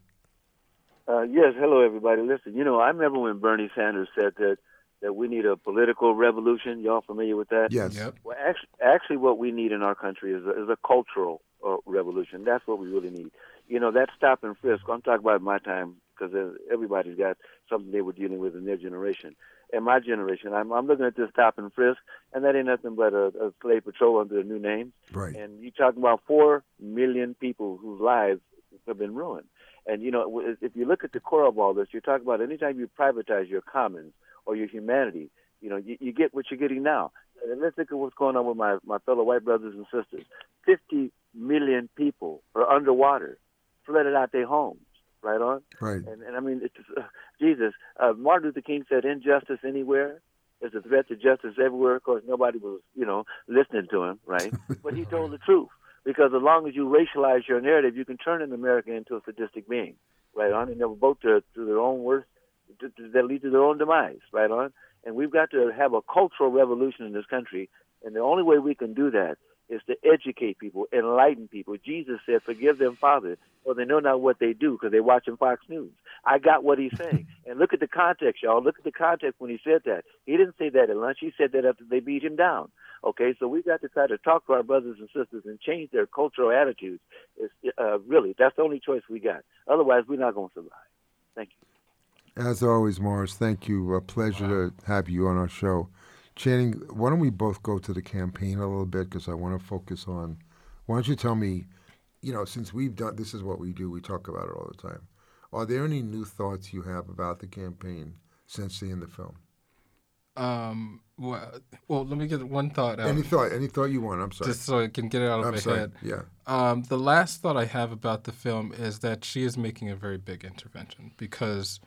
Uh, yes, hello everybody. Listen, you know, I remember when Bernie Sanders said that that we need a political revolution. Y'all familiar with that? Yes. Well, actually, actually, what we need in our country is a, is a cultural uh, revolution. That's what we really need. You know, that stop and frisk. I'm talking about my time because everybody's got something they were dealing with in their generation. In my generation, I'm, I'm looking at this stop and frisk, and that ain't nothing but a, a slave patrol under a new name. Right. And you're talking about four million people whose lives have been ruined. And you know, if you look at the core of all this, you're talking about anytime you privatize your commons or your humanity, you know, you, you get what you're getting now. And let's think of what's going on with my my fellow white brothers and sisters. Fifty million people are underwater, flooded out their homes. Right on. Right. And, and I mean, it's, uh, Jesus. Uh, Martin Luther King said, "Injustice anywhere is a threat to justice everywhere." Of course, nobody was, you know, listening to him, right? <laughs> but he told the truth because as long as you racialize your narrative, you can turn an American into a sadistic being, right on, and they'll vote to, to their own worst, that lead to their own demise, right on. And we've got to have a cultural revolution in this country, and the only way we can do that is to educate people, enlighten people. Jesus said, "Forgive them, Father, for they know not what they do," because they're watching Fox News. I got what he's saying, <laughs> and look at the context, y'all. Look at the context when he said that. He didn't say that at lunch. He said that after they beat him down. Okay, so we've got to try to talk to our brothers and sisters and change their cultural attitudes. It's, uh, really, that's the only choice we got. Otherwise, we're not going to survive. Thank you. As always, Morris, thank you. A pleasure to have you on our show. Channing, why don't we both go to the campaign a little bit because I want to focus on. Why don't you tell me, you know, since we've done this is what we do, we talk about it all the time. Are there any new thoughts you have about the campaign since seeing the film? Um. Well, well, let me get one thought out. Any thought? Any thought you want? I'm sorry. Just so I can get it out of I'm my sorry. head. Yeah. Um, the last thought I have about the film is that she is making a very big intervention because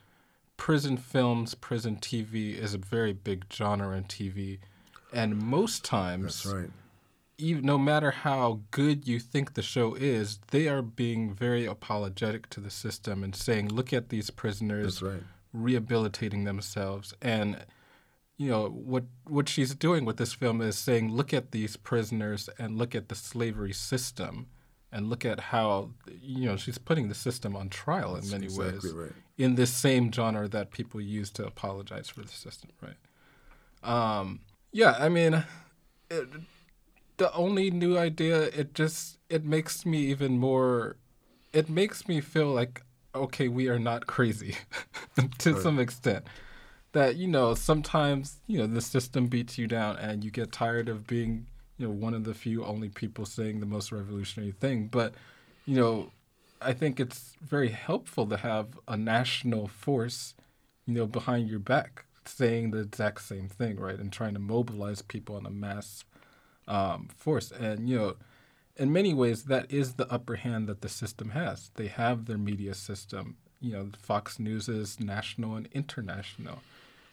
prison films, prison TV is a very big genre in TV, and most times, That's right. even no matter how good you think the show is, they are being very apologetic to the system and saying, "Look at these prisoners That's right. rehabilitating themselves." And you know what what she's doing with this film is saying, "Look at these prisoners and look at the slavery system." And look at how you know she's putting the system on trial That's in many exactly ways right. in this same genre that people use to apologize for the system, right? Um, yeah, I mean, it, the only new idea it just it makes me even more. It makes me feel like okay, we are not crazy <laughs> to Right. some extent. That you know sometimes you know the system beats you down and you get tired of being you know one of the few only people saying the most revolutionary thing. But you know I think it's very helpful to have a national force you know behind your back saying the exact same thing, right, and trying to mobilize people in a mass um, force. And you know, in many ways, that is the upper hand that the system has. They have their media system. You know, Fox News is national and international.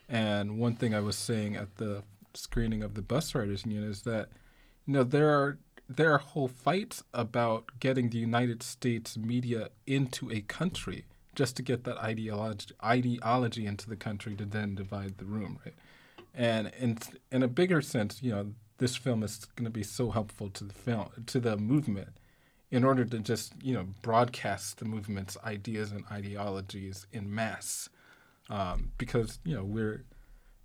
And one thing I was saying at the screening of the Bus Riders Union is that, know, there are there are whole fights about getting the United States media into a country just to get that ideology ideology into the country to then divide the room, right? And in in a bigger sense, you know, this film is going to be so helpful to the film to the movement in order to just you know broadcast the movement's ideas and ideologies in mass, um, because you know we're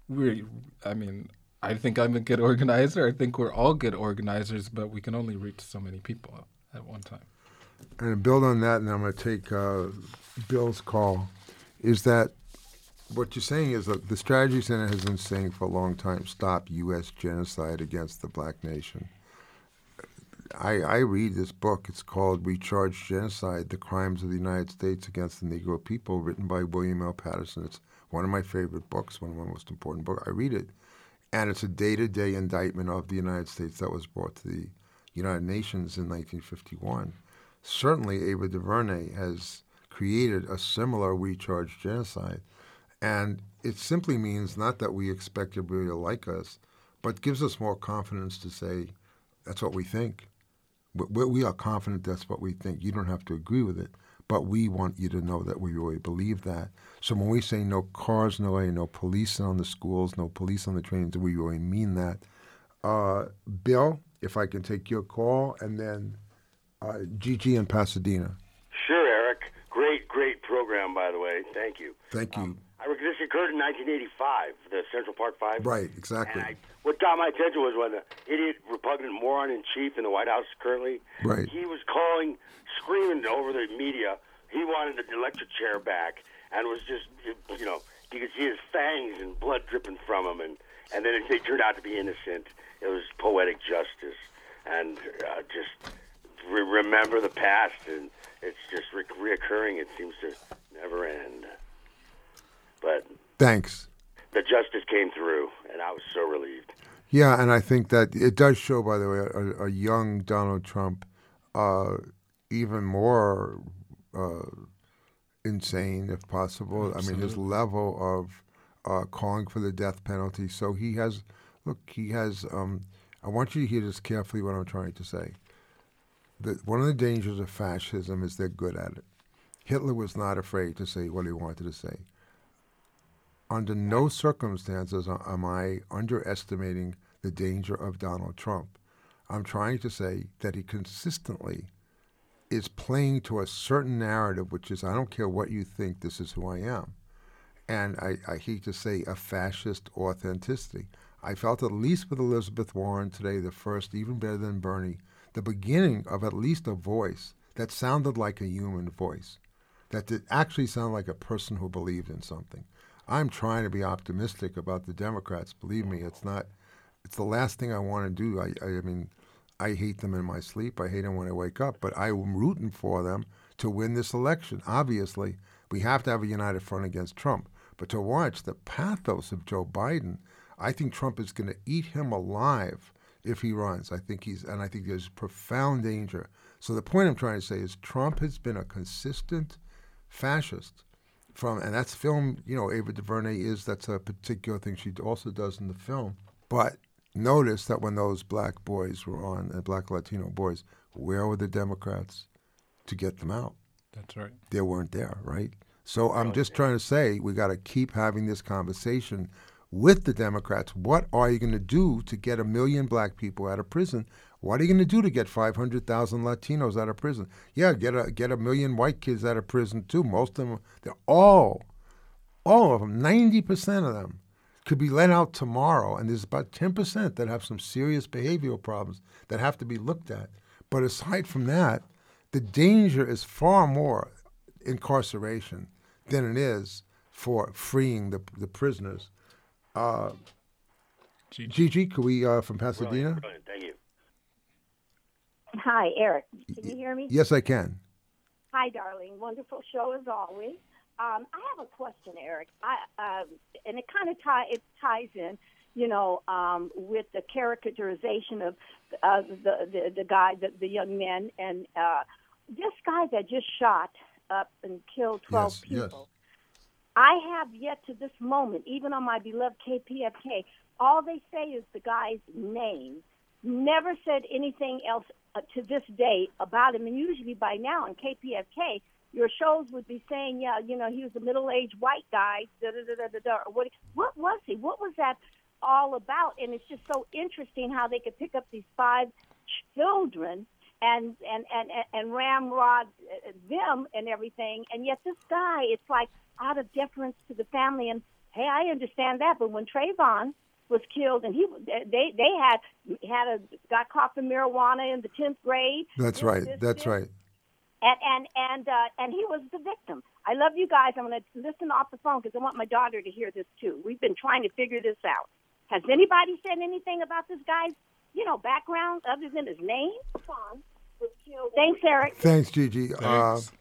we're I mean I think I'm a good organizer. I think we're all good organizers, but we can only reach so many people at one time. And to build on that, and I'm going to take uh, Bill's call, is that what you're saying is that the Strategy Center has been saying for a long time stop U.S. genocide against the black nation. I, I read this book. It's called We Charge Genocide The Crimes of the United States Against the Negro People, written by William L. Patterson. It's one of my favorite books, one of my most important books. I read it. And it's a day to day indictment of the United States that was brought to the United Nations in 1951. Certainly, Ava DuVernay has created a similar We Charge Genocide. And it simply means not that we expect everybody to like us, but gives us more confidence to say, that's what we think. We are confident that's what we think. You don't have to agree with it, but we want you to know that we really believe that. So when we say no cars, no way, no police on the schools, no police on the trains, we really mean that. Uh, Bill, if I can take your call, and then uh, Gigi in Pasadena. Sure, Eric. Great, great program, by the way. Thank you. Thank you. I, this occurred in 1985, the Central Park Five. Right, exactly. And I, what got my attention was when the idiot repugnant moron in chief in the White House currently, Right. he was calling, screaming over the media. He wanted the electric chair back, and was just, you know, you could see his fangs and blood dripping from him, and and then they turned out to be innocent. It was poetic justice, and uh, just re- remember the past, and it's just re- reoccurring. It seems to never end. But Thanks. the justice came through, and I was so relieved. Yeah, and I think that it does show, by the way, a, a young Donald Trump uh, even more uh, insane, if possible. I mean, his level of uh, calling for the death penalty. So he has, look, he has. Um, I want you to hear this carefully. What I'm trying to say. The, one of the dangers of fascism is they're good at it. Hitler was not afraid to say what he wanted to say. Under no circumstances am I underestimating the danger of Donald Trump. I'm trying to say that he consistently is playing to a certain narrative, which is I don't care what you think, this is who I am. And I, I hate to say a fascist authenticity. I felt at least with Elizabeth Warren today, the first, even better than Bernie, the beginning of at least a voice that sounded like a human voice, that did actually sound like a person who believed in something. I'm trying to be optimistic about the Democrats. Believe me, it's not. It's the last thing I want to do. I, I, I mean, I hate them in my sleep. I hate them when I wake up. But I'm rooting for them to win this election. Obviously, we have to have a united front against Trump. But to watch the pathos of Joe Biden, I think Trump is going to eat him alive if he runs. I think he's, and I think there's profound danger. So the point I'm trying to say is Trump has been a consistent fascist from, and that's film. You know, Ava DuVernay is that's a particular thing she also does in the film. But notice that when those black boys were on, uh, black Latino boys, where were the Democrats to get them out? That's right. They weren't there, right? So I'm just trying to say we got to keep having this conversation. with the Democrats. What are you going to do to get a million black people out of prison? What are you going to do to get 500,000 Latinos out of prison? Yeah, get a get a million white kids out of prison too. Most of them, they're all, all of them, 90% of them could be let out tomorrow, and there's about 10% that have some serious behavioral problems that have to be looked at. But aside from that, the danger is far more incarceration than it is for freeing the, the prisoners. Uh, Gigi. Gigi, could we uh, from Pasadena? Brilliant, brilliant. Thank you. Hi, Eric. Can you hear me? Yes, I can. Hi, darling. Wonderful show as always. Um, I have a question, Eric. I, uh, and it kind of tie it ties in, you know, um, with the caricaturization of uh, the, the the guy, the, the young men, and uh, this guy that just shot up and killed twelve yes, people. Yes. I have yet to this moment, even on my beloved KPFK, all they say is the guy's name. Never said anything else uh, to this day about him. And usually by now on KPFK, your shows would be saying, yeah, you know, he was a middle-aged white guy. Da, da, da, da, da, what, what was he? What was that all about? And it's just so interesting how they could pick up these five children and and and and ramrod uh, them and everything, and yet this guy, it's like out of deference to the family. And hey, I understand that, but when Trayvon was killed, and he they they had had a got caught for marijuana in the tenth grade. That's this, right. this, That's this. right. And and and uh, and he was the victim. I love you guys. I'm going to listen off the phone because I want my daughter to hear this too. We've been trying to figure this out. Has anybody said anything about this guy's, you know, background other than his name? Thanks, Eric. Thanks, Gigi. Thanks.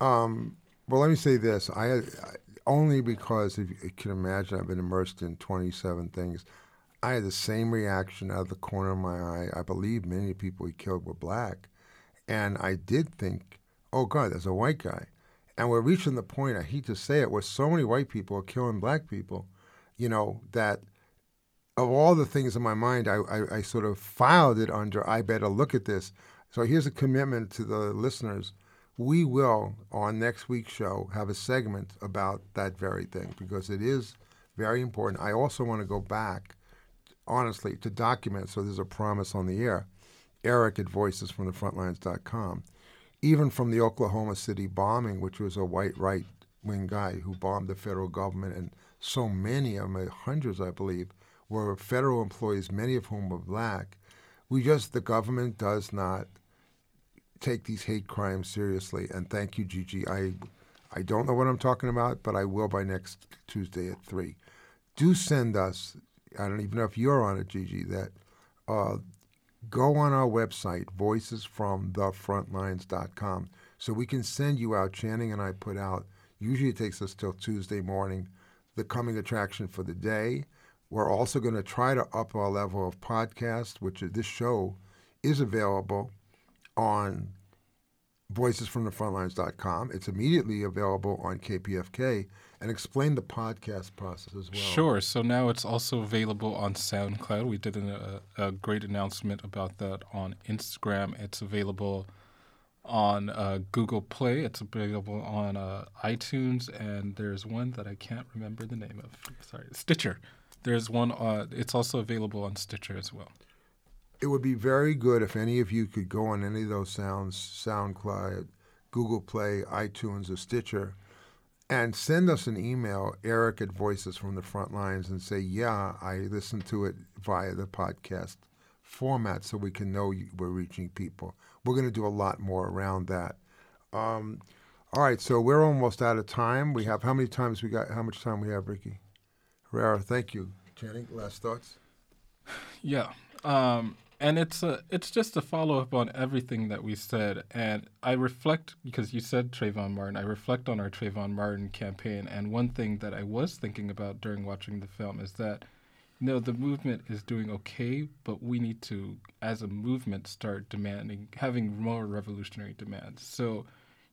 Uh, um, well, let me say this. I, I only because if you can imagine, I've been immersed in 27 things. I had the same reaction out of the corner of my eye. I believe many people he killed were black, and I did think, "Oh God, there's a white guy." And we're reaching the point. I hate to say it, where so many white people are killing black people. You know that of all the things in my mind, I, I, I sort of filed it under. I better look at this. So here's a commitment to the listeners we will on next week's show have a segment about that very thing because it is very important. I also want to go back, honestly, to document. So there's a promise on the air. Eric at voicesfromthefrontlines.com. Even from the Oklahoma City bombing, which was a white right wing guy who bombed the federal government, and so many of them, hundreds, I believe, were federal employees, many of whom were black. We just, the government does not take these hate crimes seriously. And thank you, Gigi. I, I don't know what I'm talking about, but I will by next Tuesday at three. Do send us. I don't even know if you're on it, Gigi. That uh, go on our website, voicesfromthefrontlines.com, so we can send you out. Channing and I put out. Usually it takes us till Tuesday morning. The coming attraction for the day. We're also going to try to up our level of podcast, which uh, this show is available on voicesfromthefrontlines.com. It's immediately available on KPFK and explain the podcast process as well. Sure. So now it's also available on SoundCloud. We did a, a great announcement about that on Instagram. It's available on uh, Google Play. It's available on uh, iTunes, and there's one that I can't remember the name of. Sorry, Stitcher. There's one. Uh, it's also available on Stitcher as well it would be very good if any of you could go on any of those sounds, SoundCloud, Google Play, iTunes, or Stitcher, and send us an email, Eric at Voices from the Front Lines, and say, yeah, I listened to it via the podcast format so we can know we're reaching people. We're going to do a lot more around that. Um, all right, so we're almost out of time. We have how many times we got? How much time we have, Ricky? Herrera, thank you. Channing, last thoughts? Yeah. Um, and it's a it's just a follow up on everything that we said, and I reflect because you said Trayvon Martin. I reflect on our Trayvon Martin campaign, and one thing that I was thinking about during watching the film is that, you know, the movement is doing okay, but we need to, as a movement, start demanding having more revolutionary demands. So,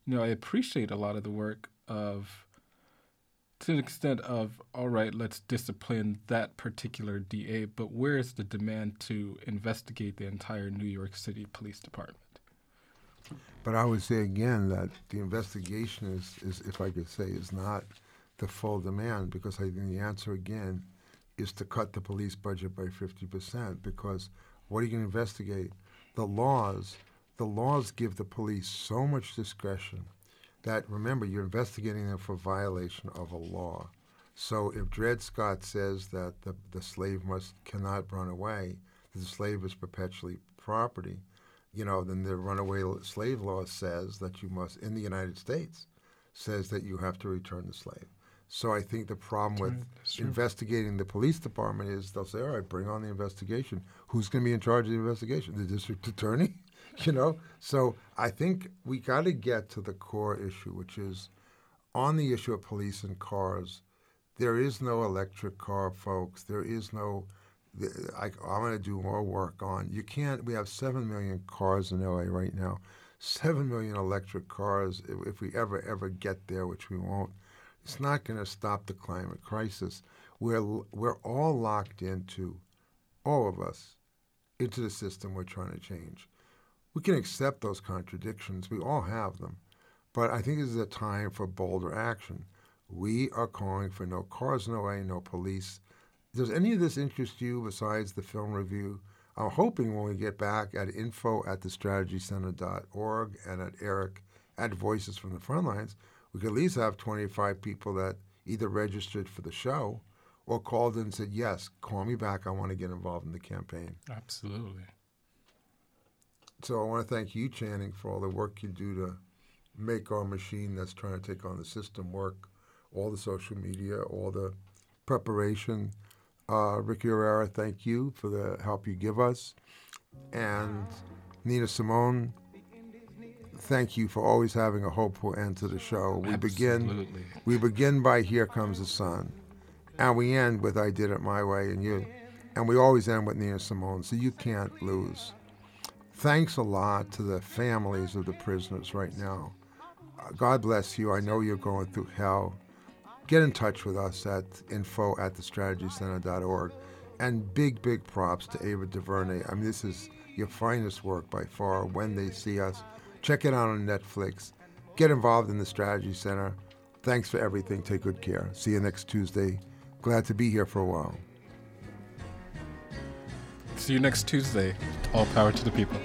you know, I appreciate a lot of the work of to the extent of all right let's discipline that particular da but where is the demand to investigate the entire new york city police department but i would say again that the investigation is, is if i could say is not the full demand because i think the answer again is to cut the police budget by 50% because what are you going to investigate? The laws, the laws give the police so much discretion that remember you're investigating them for violation of a law. So if Dred Scott says that the, the slave must cannot run away, the slave is perpetually property, you know, then the runaway slave law says that you must, in the United States, says that you have to return the slave. So I think the problem with mm, investigating the police department is they'll say, all right, bring on the investigation. Who's going to be in charge of the investigation? The district attorney? <laughs> you know? So I think we got to get to the core issue, which is on the issue of police and cars, there is no electric car, folks. There is no. I, I'm going to do more work on. You can't. We have seven million cars in LA right now. Seven million electric cars. If, if we ever ever get there, which we won't, it's not going to stop the climate crisis. We're we're all locked into, all of us, into the system we're trying to change. We can accept those contradictions. We all have them, but I think this is a time for bolder action. We are calling for no cars, no way, no police. Does any of this interest you besides the film review? I'm hoping when we get back at info at thestrategycenter.org and at Eric at Voices from the Frontlines, we could at least have 25 people that either registered for the show or called and said, Yes, call me back. I want to get involved in the campaign. Absolutely. So I want to thank you, Channing, for all the work you do to make our machine that's trying to take on the system work all the social media, all the preparation. Uh, Ricky Herrera, thank you for the help you give us. And Nina Simone, thank you for always having a hopeful end to the show. We Absolutely. begin we begin by Here Comes the Sun. And we end with I Did It My Way and You. And we always end with Nina Simone, so you can't lose. Thanks a lot to the families of the prisoners right now. Uh, God bless you. I know you're going through hell get in touch with us at info at thestrategycenter.org. And big, big props to Ava DuVernay. I mean, this is your finest work by far. When they see us, check it out on Netflix. Get involved in the Strategy Center. Thanks for everything. Take good care. See you next Tuesday. Glad to be here for a while. See you next Tuesday. All power to the people.